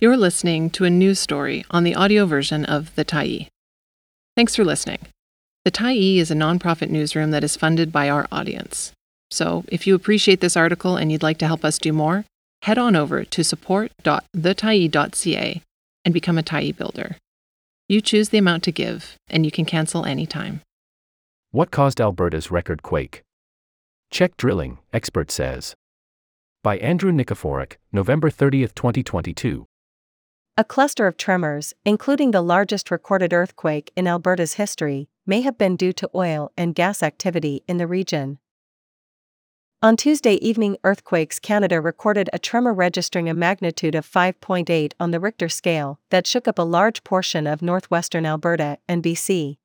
You're listening to a news story on the audio version of The Tyee. Thanks for listening. The Tyee is a nonprofit newsroom that is funded by our audience. So, if you appreciate this article and you'd like to help us do more, head on over to support.thetyee.ca and become a Tyee builder. You choose the amount to give, and you can cancel anytime. What caused Alberta's record quake? Check drilling, expert says. By Andrew Nikiforuk, November 30, 2022. A cluster of tremors, including the largest recorded earthquake in Alberta's history, may have been due to oil and gas activity in the region. On Tuesday evening, Earthquakes Canada recorded a tremor registering a magnitude of 5.8 on the Richter scale that shook up a large portion of northwestern Alberta and BC.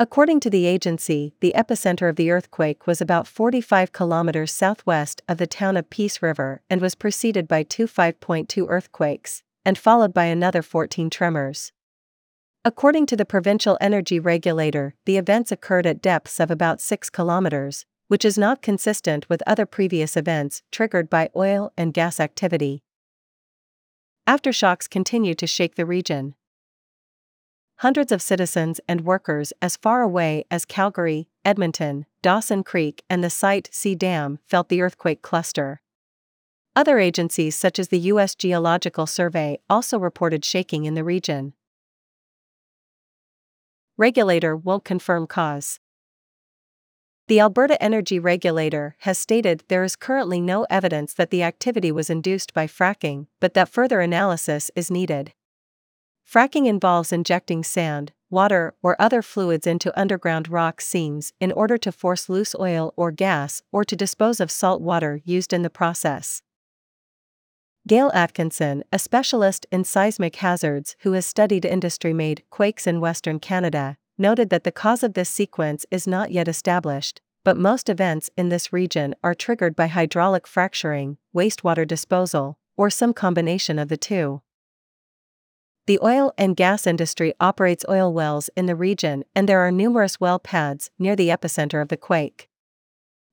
According to the agency, the epicenter of the earthquake was about 45 kilometers southwest of the town of Peace River and was preceded by two 5.2 earthquakes, and followed by another 14 tremors. According to the provincial energy regulator, the events occurred at depths of about 6 kilometers, which is not consistent with other previous events triggered by oil and gas activity. Aftershocks continue to shake the region. Hundreds of citizens and workers as far away as Calgary, Edmonton, Dawson Creek, and the Site C Dam felt the earthquake cluster. Other agencies such as the U.S. Geological Survey also reported shaking in the region. Regulator won't confirm cause. The Alberta Energy Regulator has stated there is currently no evidence that the activity was induced by fracking, but that further analysis is needed. Fracking involves injecting sand, water, or other fluids into underground rock seams in order to force loose oil or gas or to dispose of salt water used in the process. Gail Atkinson, a specialist in seismic hazards who has studied industry made quakes in Western Canada, noted that the cause of this sequence is not yet established, but most events in this region are triggered by hydraulic fracturing, wastewater disposal, or some combination of the two. The oil and gas industry operates oil wells in the region, and there are numerous well pads near the epicenter of the quake.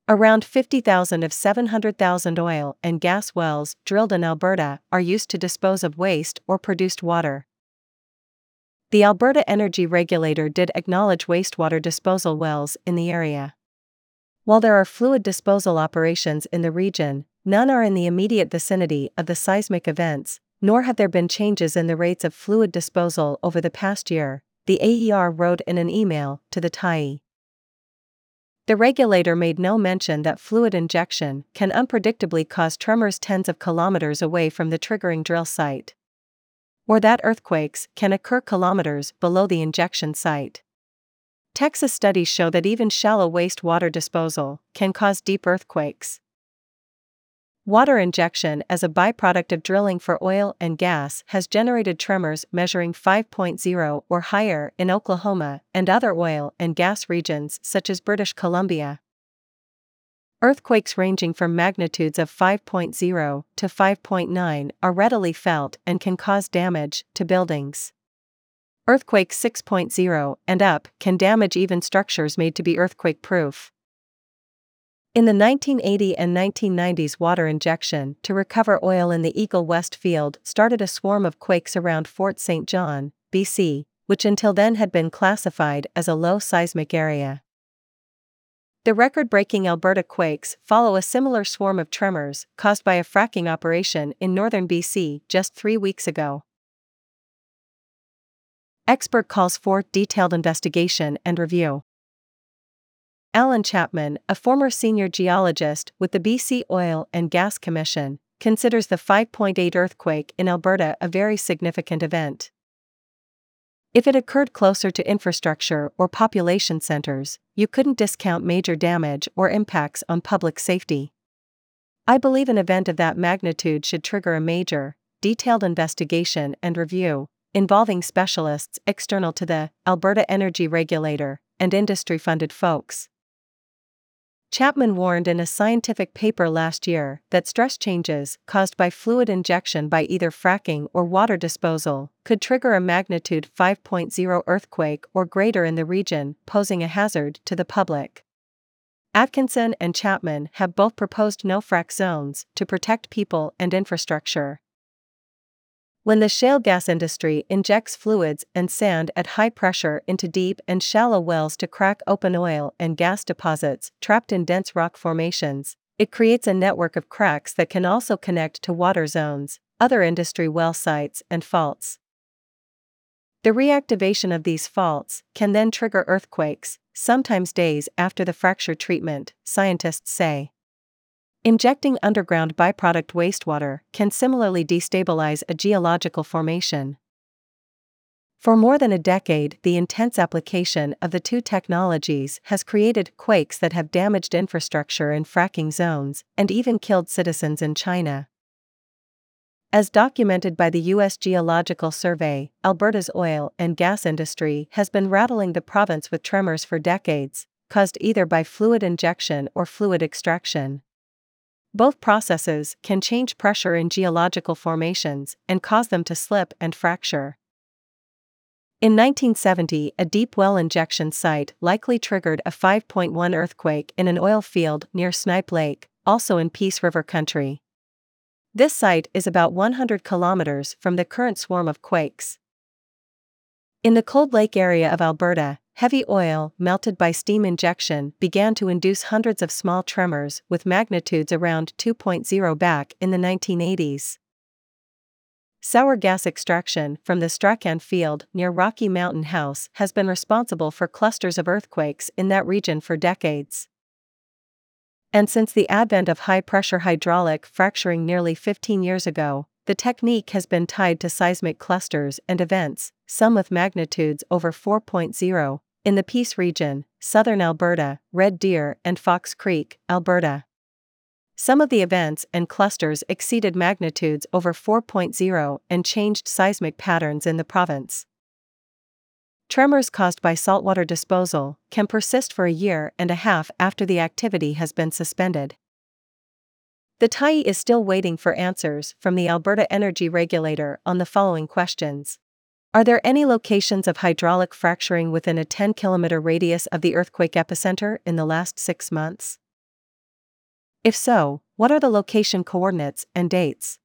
Around 50,000 of 700,000 oil and gas wells drilled in Alberta are used to dispose of waste or produced water. The Alberta Energy Regulator did acknowledge wastewater disposal wells in the area. While there are fluid disposal operations in the region, none are in the immediate vicinity of the seismic events, nor have there been changes in the rates of fluid disposal over the past year, the AER wrote in an email to the Tyee. The regulator made no mention that fluid injection can unpredictably cause tremors tens of kilometers away from the triggering drill site or that earthquakes can occur kilometers below the injection site. Texas studies show that even shallow wastewater disposal can cause deep earthquakes. Water injection as a byproduct of drilling for oil and gas has generated tremors measuring 5.0 or higher in Oklahoma and other oil and gas regions such as British Columbia. Earthquakes ranging from magnitudes of 5.0 to 5.9 are readily felt and can cause damage to buildings. Earthquakes 6.0 and up can damage even structures made to be earthquake proof. In the 1980 and 1990s, water injection to recover oil in the Eagle West field started a swarm of quakes around Fort St. John, BC, which until then had been classified as a low seismic area. The record breaking Alberta quakes follow a similar swarm of tremors caused by a fracking operation in northern BC just three weeks ago. Expert calls for detailed investigation and review. Alan Chapman, a former senior geologist with the BC Oil and Gas Commission, considers the 5.8 earthquake in Alberta a very significant event. If it occurred closer to infrastructure or population centers, you couldn't discount major damage or impacts on public safety. I believe an event of that magnitude should trigger a major, detailed investigation and review, involving specialists external to the Alberta Energy Regulator and industry funded folks. Chapman warned in a scientific paper last year that stress changes caused by fluid injection by either fracking or water disposal could trigger a magnitude 5.0 earthquake or greater in the region, posing a hazard to the public. Atkinson and Chapman have both proposed no frack zones to protect people and infrastructure. When the shale gas industry injects fluids and sand at high pressure into deep and shallow wells to crack open oil and gas deposits trapped in dense rock formations, it creates a network of cracks that can also connect to water zones, other industry well sites, and faults. The reactivation of these faults can then trigger earthquakes, sometimes days after the fracture treatment, scientists say. Injecting underground byproduct wastewater can similarly destabilize a geological formation. For more than a decade, the intense application of the two technologies has created quakes that have damaged infrastructure in fracking zones and even killed citizens in China. As documented by the U.S. Geological Survey, Alberta's oil and gas industry has been rattling the province with tremors for decades, caused either by fluid injection or fluid extraction. Both processes can change pressure in geological formations and cause them to slip and fracture. In 1970, a deep well injection site likely triggered a 5.1 earthquake in an oil field near Snipe Lake, also in Peace River country. This site is about 100 kilometers from the current swarm of quakes. In the Cold Lake area of Alberta, Heavy oil, melted by steam injection, began to induce hundreds of small tremors with magnitudes around 2.0 back in the 1980s. Sour gas extraction from the Strachan field near Rocky Mountain House has been responsible for clusters of earthquakes in that region for decades. And since the advent of high pressure hydraulic fracturing nearly 15 years ago, the technique has been tied to seismic clusters and events, some with magnitudes over 4.0, in the Peace region, southern Alberta, Red Deer, and Fox Creek, Alberta. Some of the events and clusters exceeded magnitudes over 4.0 and changed seismic patterns in the province. Tremors caused by saltwater disposal can persist for a year and a half after the activity has been suspended. The Tyee is still waiting for answers from the Alberta Energy Regulator on the following questions. Are there any locations of hydraulic fracturing within a 10 kilometer radius of the earthquake epicenter in the last six months? If so, what are the location coordinates and dates?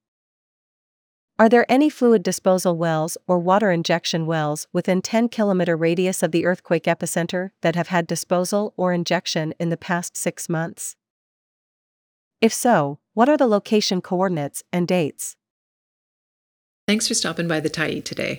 Are there any fluid disposal wells or water injection wells within 10 kilometer radius of the earthquake epicenter that have had disposal or injection in the past six months? If so, what are the location coordinates and dates? Thanks for stopping by the Tyee today.